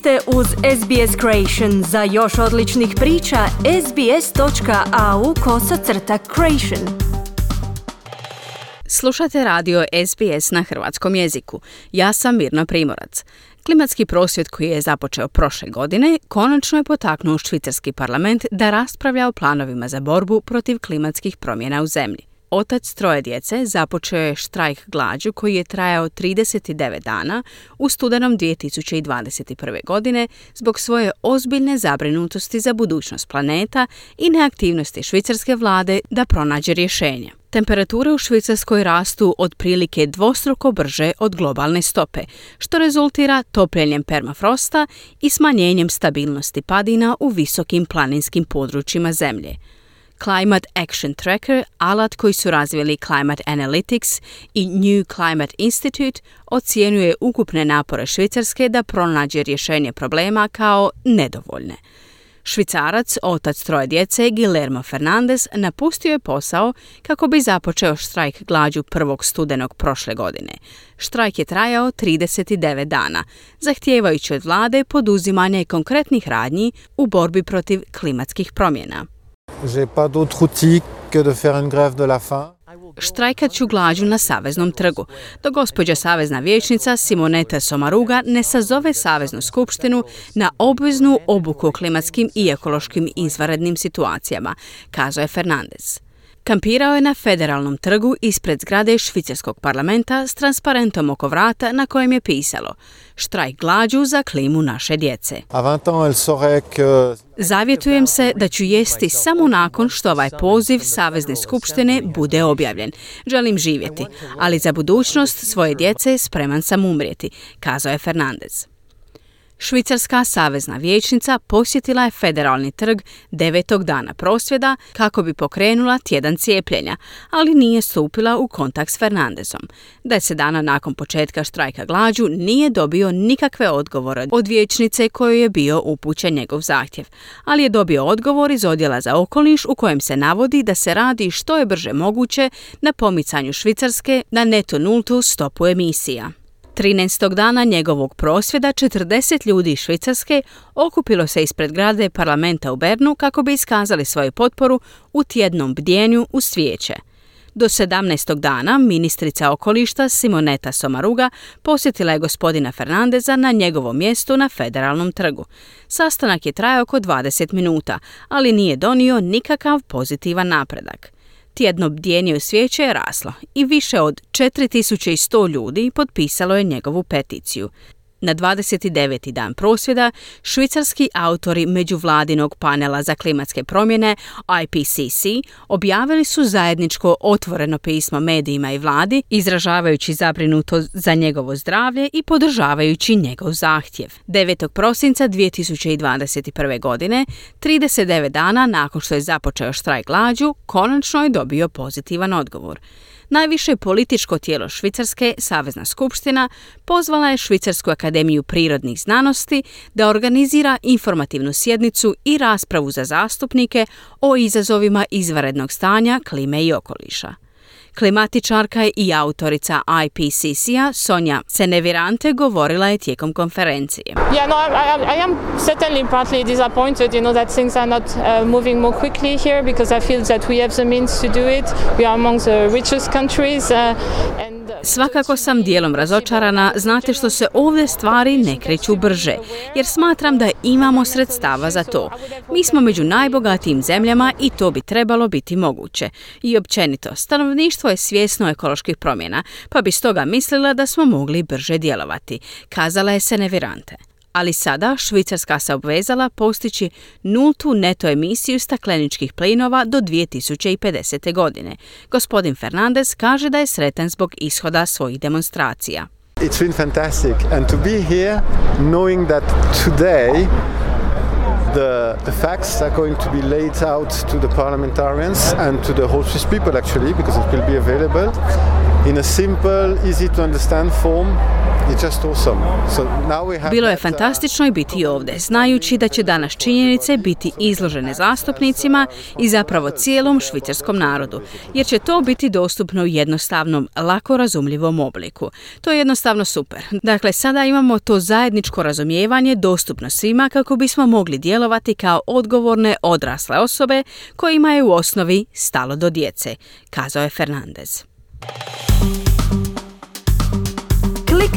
ste uz SBS Creation. Za još odličnih priča, sbs.au kosacrta creation. Slušate radio SBS na hrvatskom jeziku. Ja sam Mirna Primorac. Klimatski prosvjed koji je započeo prošle godine konačno je potaknuo švicarski parlament da raspravlja o planovima za borbu protiv klimatskih promjena u zemlji. Otac troje djece započeo je štrajk glađu koji je trajao 39 dana u studenom 2021. godine zbog svoje ozbiljne zabrinutosti za budućnost planeta i neaktivnosti švicarske vlade da pronađe rješenje. Temperature u Švicarskoj rastu otprilike dvostruko brže od globalne stope, što rezultira topljenjem permafrosta i smanjenjem stabilnosti padina u visokim planinskim područjima zemlje. Climate Action Tracker, alat koji su razvili Climate Analytics i New Climate Institute, ocjenjuje ukupne napore Švicarske da pronađe rješenje problema kao nedovoljne. Švicarac, otac troje djece, Guillermo Fernandez, napustio je posao kako bi započeo štrajk glađu 1. studenog prošle godine. Štrajk je trajao 39 dana, zahtijevajući od vlade poduzimanje konkretnih radnji u borbi protiv klimatskih promjena. J'ai pas d'autre outil que de faire une grève de la faim. Štrajkat ću glađu na Saveznom trgu, dok gospođa Savezna vijećnica Simoneta Somaruga ne sazove Saveznu skupštinu na obveznu obuku klimatskim i ekološkim izvanrednim situacijama, kazao Fernandez. Kampirao je na federalnom trgu ispred zgrade švicarskog parlamenta s transparentom oko vrata na kojem je pisalo štrajk glađu za klimu naše djece. Zavjetujem se da ću jesti samo nakon što ovaj poziv Savezne skupštine bude objavljen. Želim živjeti, ali za budućnost svoje djece spreman sam umrijeti, kazao je Fernandez. Švicarska savezna vijećnica posjetila je federalni trg devetog dana prosvjeda kako bi pokrenula tjedan cijepljenja, ali nije stupila u kontakt s Fernandezom. Deset dana nakon početka štrajka glađu nije dobio nikakve odgovore od vijećnice koju je bio upućen njegov zahtjev, ali je dobio odgovor iz odjela za okoliš u kojem se navodi da se radi što je brže moguće na pomicanju Švicarske na neto nultu stopu emisija. 13. dana njegovog prosvjeda 40 ljudi iz Švicarske okupilo se ispred grade parlamenta u Bernu kako bi iskazali svoju potporu u tjednom bdjenju u svijeće. Do 17. dana ministrica okolišta Simoneta Somaruga posjetila je gospodina Fernandeza na njegovom mjestu na federalnom trgu. Sastanak je trajao oko 20 minuta, ali nije donio nikakav pozitivan napredak. Tjedno bdjenje u svijeće je raslo i više od 4100 ljudi potpisalo je njegovu peticiju. Na 29. dan prosvjeda, švicarski autori međuvladinog panela za klimatske promjene IPCC objavili su zajedničko otvoreno pismo medijima i vladi, izražavajući zabrinuto za njegovo zdravlje i podržavajući njegov zahtjev. 9. prosinca 2021. godine, 39 dana nakon što je započeo štrajk glađu, konačno je dobio pozitivan odgovor. Najviše političko tijelo Švicarske, Savezna skupština, pozvala je Švicarsku akademiju prirodnih znanosti da organizira informativnu sjednicu i raspravu za zastupnike o izazovima izvanrednog stanja, klime i okoliša. Klimatičarka i autorica IPCC-a Sonja Senevirante govorila je tijekom konferencije. Yeah, no, I, I am certainly partly disappointed, you know, that things are not uh, moving more quickly here because I feel that we have the means to do it. We are among the richest countries uh, and Svakako sam dijelom razočarana, znate što se ove stvari ne kreću brže, jer smatram da imamo sredstava za to. Mi smo među najbogatijim zemljama i to bi trebalo biti moguće. I općenito, stanovništvo je svjesno ekoloških promjena, pa bi stoga mislila da smo mogli brže djelovati, kazala je Senevirante ali sada Švicarska se obvezala postići nultu neto emisiju stakleničkih plinova do 2050. godine. Gospodin Fernandez kaže da je sretan zbog ishoda svojih demonstracija. It's been fantastic and to be here knowing that today the, the facts are going to be laid out to the parliamentarians and to the whole Swiss people actually because it will be available in a simple, easy to understand form. It's just awesome. So now we have Bilo je uh, fantastično i biti ovdje, znajući da će danas činjenice biti izložene zastupnicima i zapravo cijelom švicarskom narodu, jer će to biti dostupno u jednostavnom, lako razumljivom obliku. To je jednostavno super. Dakle, sada imamo to zajedničko razumijevanje dostupno svima kako bismo mogli djelovati kao odgovorne odrasle osobe kojima je u osnovi stalo do djece, kazao je Fernandez.